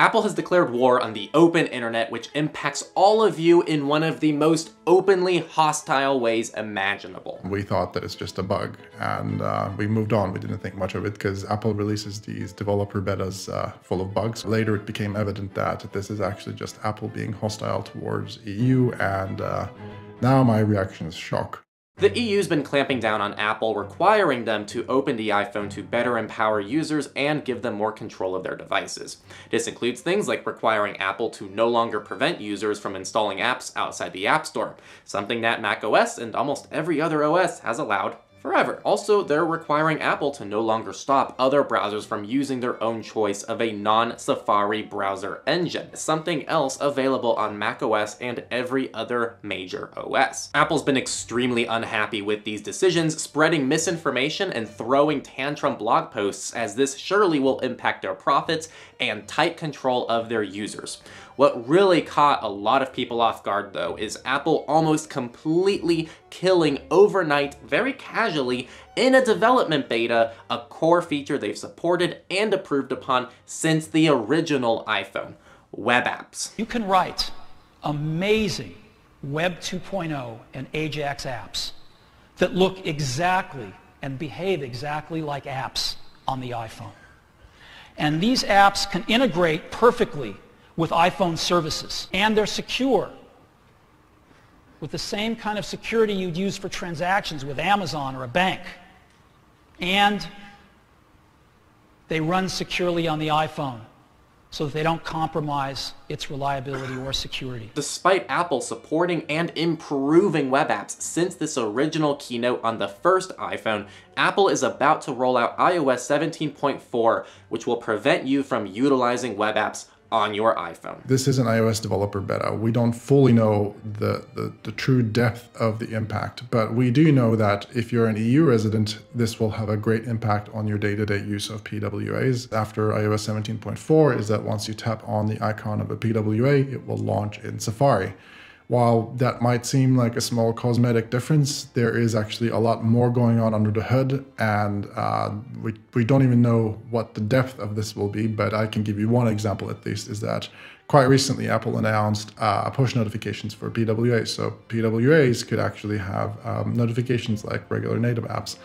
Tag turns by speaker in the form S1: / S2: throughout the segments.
S1: Apple has declared war on the open internet, which impacts all of you in one of the most openly hostile ways imaginable.
S2: We thought that it's just a bug, and uh, we moved on. We didn't think much of it because Apple releases these developer betas uh, full of bugs. Later, it became evident that this is actually just Apple being hostile towards EU, and uh, now my reaction is shock.
S1: The EU's been clamping down on Apple, requiring them to open the iPhone to better empower users and give them more control of their devices. This includes things like requiring Apple to no longer prevent users from installing apps outside the App Store, something that macOS and almost every other OS has allowed forever. Also, they're requiring Apple to no longer stop other browsers from using their own choice of a non-Safari browser engine, something else available on macOS and every other major OS. Apple's been extremely unhappy with these decisions, spreading misinformation and throwing tantrum blog posts as this surely will impact their profits and tight control of their users. What really caught a lot of people off guard though is Apple almost completely killing overnight, very casually, in a development beta, a core feature they've supported and approved upon since the original iPhone, web apps.
S3: You can write amazing Web 2.0 and AJAX apps that look exactly and behave exactly like apps on the iPhone. And these apps can integrate perfectly with iPhone services. And they're secure with the same kind of security you'd use for transactions with Amazon or a bank. And they run securely on the iPhone so that they don't compromise its reliability or security.
S1: Despite Apple supporting and improving web apps since this original keynote on the first iPhone, Apple is about to roll out iOS 17.4, which will prevent you from utilizing web apps on your iPhone.
S2: This is an iOS developer beta. We don't fully know the, the, the, true depth of the impact, but we do know that if you're an EU resident, this will have a great impact on your day-to-day use of PWAs. After iOS 17.4 is that once you tap on the icon of a PWA, it will launch in Safari while that might seem like a small cosmetic difference, there is actually a lot more going on under the hood, and uh, we, we don't even know what the depth of this will be, but I can give you one example at least, is that quite recently Apple announced uh, push notifications for PWAs. So PWAs could actually have um, notifications like regular native apps.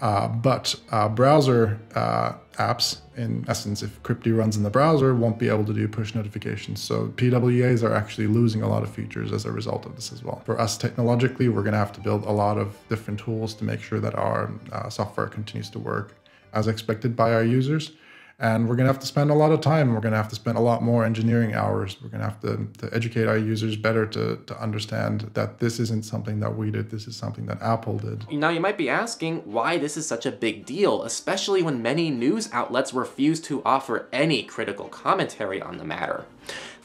S2: Uh, but uh, browser uh, apps, in essence, if Cryptee runs in the browser, won't be able to do push notifications. So PWAs are actually losing a lot of features as a result of this as well. For us technologically, we're going to have to build a lot of different tools to make sure that our uh, software continues to work as expected by our users and we're going to have to spend a lot of time. We're going to have to spend a lot more engineering hours. We're going to have to, to educate our users better to, to understand that this isn't something that we did. This is something that apple did.
S1: Now you might be asking why this is such a big deal especially when many news outlets refuse to offer any critical commentary on the matter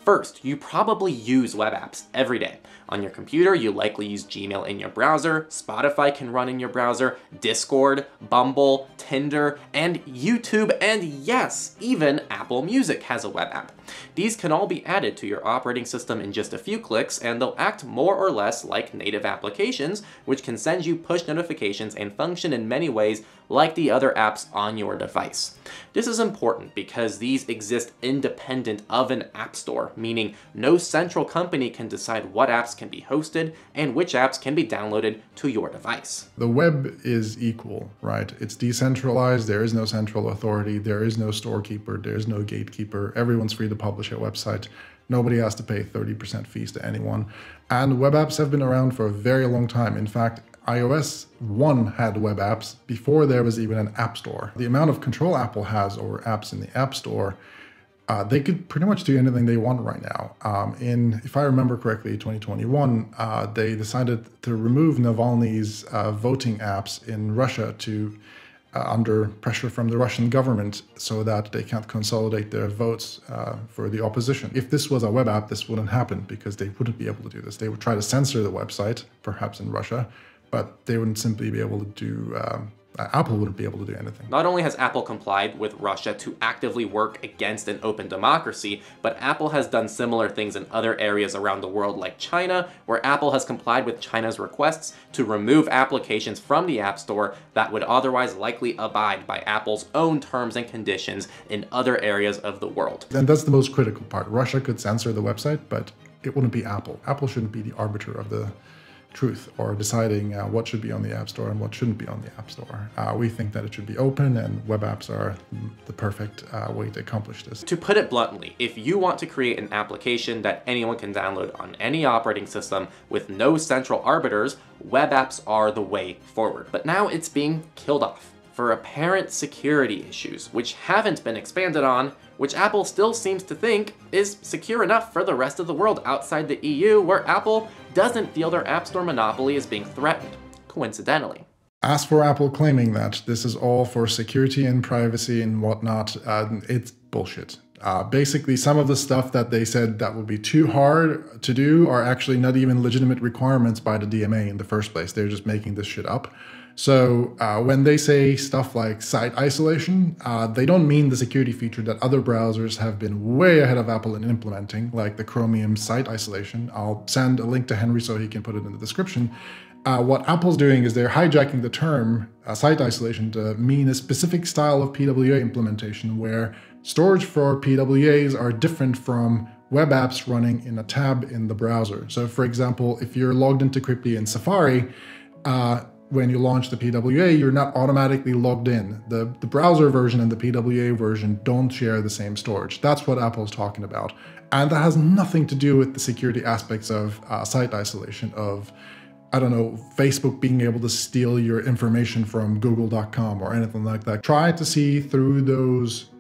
S1: First, you probably use web apps every day. On your computer, you likely use Gmail in your browser, Spotify can run in your browser, Discord, Bumble, Tinder, and YouTube, and yes, even Apple Music has a web app. These can all be added to your operating system in just a few clicks, and they'll act more or less like native applications, which can send you push notifications and function in many ways like the other apps on your device. This is important because these exist independent of an app store, meaning no central company can decide what apps can be hosted and which apps can be downloaded to your device.
S2: The web is equal, right? It's decentralized, there is no central authority, there is no storekeeper, there is no gatekeeper, everyone's free to publish a website. Nobody has to pay 30% fees to anyone. And web apps have been around for a very long time. In fact, iOS 1 had web apps before there was even an app store. The amount of control Apple has over apps in the app store, uh, they could pretty much do anything they want right now. Um, in, if I remember correctly, 2021, uh, they decided to remove Navalny's uh, voting apps in Russia to uh, under pressure from the Russian government so that they can't consolidate their votes uh, for the opposition. If this was a web app, this wouldn't happen because they wouldn't be able to do this. They would try to censor the website, perhaps in Russia, but they wouldn't simply be able to do um, Apple wouldn't be able to do anything.
S1: Not only has Apple complied with Russia to actively work against an open democracy, but Apple has done similar things in other areas around the world like China, where Apple has complied with China's requests to remove applications from the App Store that would otherwise likely abide by Apple's own terms and conditions in other areas of the world.
S2: And that's the most critical part. Russia could censor the website, but it wouldn't be Apple. Apple shouldn't be the arbiter of the truth or deciding uh, what should be on the App Store and what shouldn't be on the App Store. Uh, we think that it should be open, and web apps are the perfect uh, way to accomplish this.
S1: To put it bluntly, if you want to create an application that anyone can download on any operating system with no central arbiters, web apps are the way forward. But now it's being killed off for apparent security issues, which haven't been expanded on, which Apple still seems to think is secure enough for the rest of the world outside the EU, where Apple doesn't feel their App Store monopoly is being threatened, coincidentally.
S2: As for Apple claiming that this is all for security and privacy and whatnot, uh, it's bullshit. Uh, basically, some of the stuff that they said that would be too hard to do are actually not even legitimate requirements by the DMA in the first place. They're just making this shit up. So uh, when they say stuff like site isolation, uh, they don't mean the security feature that other browsers have been way ahead of Apple in implementing, like the Chromium site isolation. I'll send a link to Henry so he can put it in the description. Uh, what Apple's doing is they're hijacking the term uh, site isolation to mean a specific style of PWA implementation where storage for PWAs are different from web apps running in a tab in the browser. So for example, if you're logged into Cryptee in Safari, uh, when you launch the PWA, you're not automatically logged in. The, the browser version and the PWA version don't share the same storage. That's what Apple's talking about. And that has nothing to do with the security aspects of uh, site isolation, of, I don't know, Facebook being able to steal your information from google.com or anything like that. Try to see through those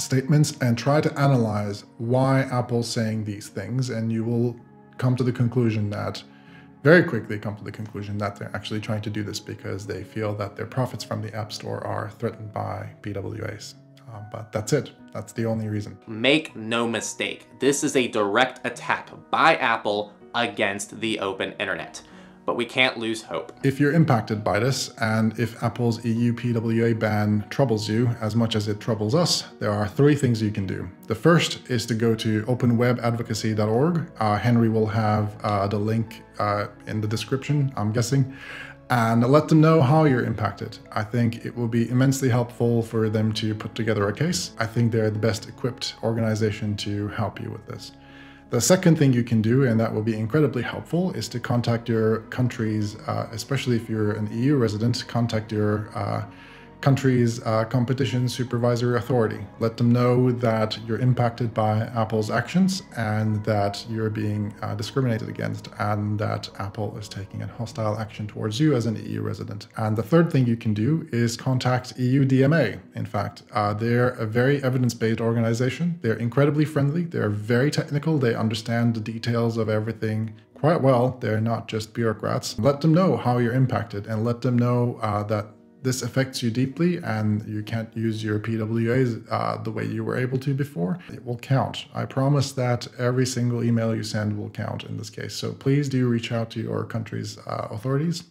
S2: statements and try to analyze why Apple's saying these things, and you will come to the conclusion that very quickly come to the conclusion that they're actually trying to do this because they feel that their profits from the App Store are threatened by PWAs. Um, but that's it. That's the only reason.
S1: Make no mistake, this is a direct attack by Apple against the open internet but we can't lose hope.
S2: If you're impacted by this, and if Apple's EU PWA ban troubles you as much as it troubles us, there are three things you can do. The first is to go to openwebadvocacy.org. Uh, Henry will have uh, the link uh, in the description, I'm guessing and let them know how you're impacted. I think it will be immensely helpful for them to put together a case. I think they're the best equipped organization to help you with this. The second thing you can do, and that will be incredibly helpful, is to contact your countries, uh, especially if you're an EU resident, contact your uh, country's uh, competition supervisory authority. Let them know that you're impacted by Apple's actions and that you're being uh, discriminated against and that Apple is taking a hostile action towards you as an EU resident. And the third thing you can do is contact EU DMA. In fact, uh, they're a very evidence-based organization. They're incredibly friendly. They're very technical. They understand the details of everything quite well. They're not just bureaucrats. Let them know how you're impacted and let them know uh, that this affects you deeply and you can't use your PWAs uh, the way you were able to before, it will count. I promise that every single email you send will count in this case. So please do reach out to your country's uh, authorities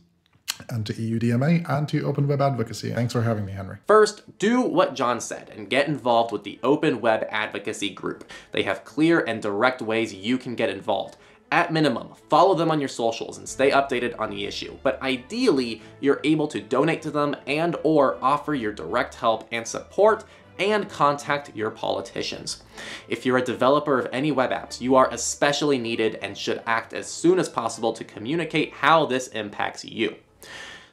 S2: and to EUDMA and to Open Web Advocacy. Thanks for having me, Henry.
S1: First, do what John said and get involved with the Open Web Advocacy group. They have clear and direct ways you can get involved. At minimum, follow them on your socials and stay updated on the issue, but ideally, you're able to donate to them and or offer your direct help and support and contact your politicians. If you're a developer of any web apps, you are especially needed and should act as soon as possible to communicate how this impacts you.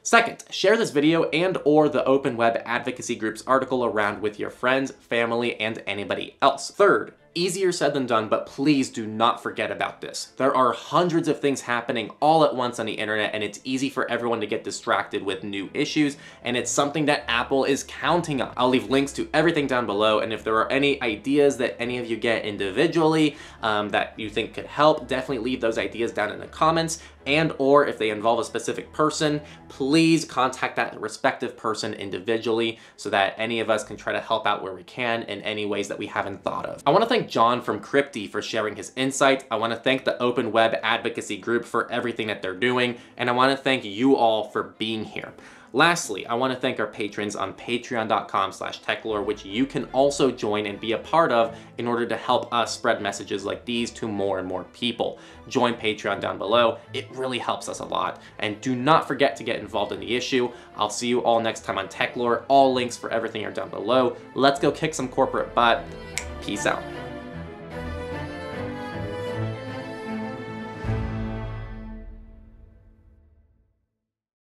S1: Second, share this video and or the Open Web Advocacy Group's article around with your friends, family, and anybody else. Third, Easier said than done, but please do not forget about this. There are hundreds of things happening all at once on the internet, and it's easy for everyone to get distracted with new issues, and it's something that Apple is counting on. I'll leave links to everything down below, and if there are any ideas that any of you get individually um, that you think could help, definitely leave those ideas down in the comments, and or if they involve a specific person, please contact that respective person individually so that any of us can try to help out where we can in any ways that we haven't thought of. I want to thank John from Cryptee for sharing his insights. I want to thank the Open Web Advocacy Group for everything that they're doing, and I want to thank you all for being here. Lastly, I want to thank our patrons on patreon.com slash techlore, which you can also join and be a part of in order to help us spread messages like these to more and more people. Join Patreon down below. It really helps us a lot. And do not forget to get involved in the issue. I'll see you all next time on Techlore. All links for everything are down below. Let's go kick some corporate butt. Peace out.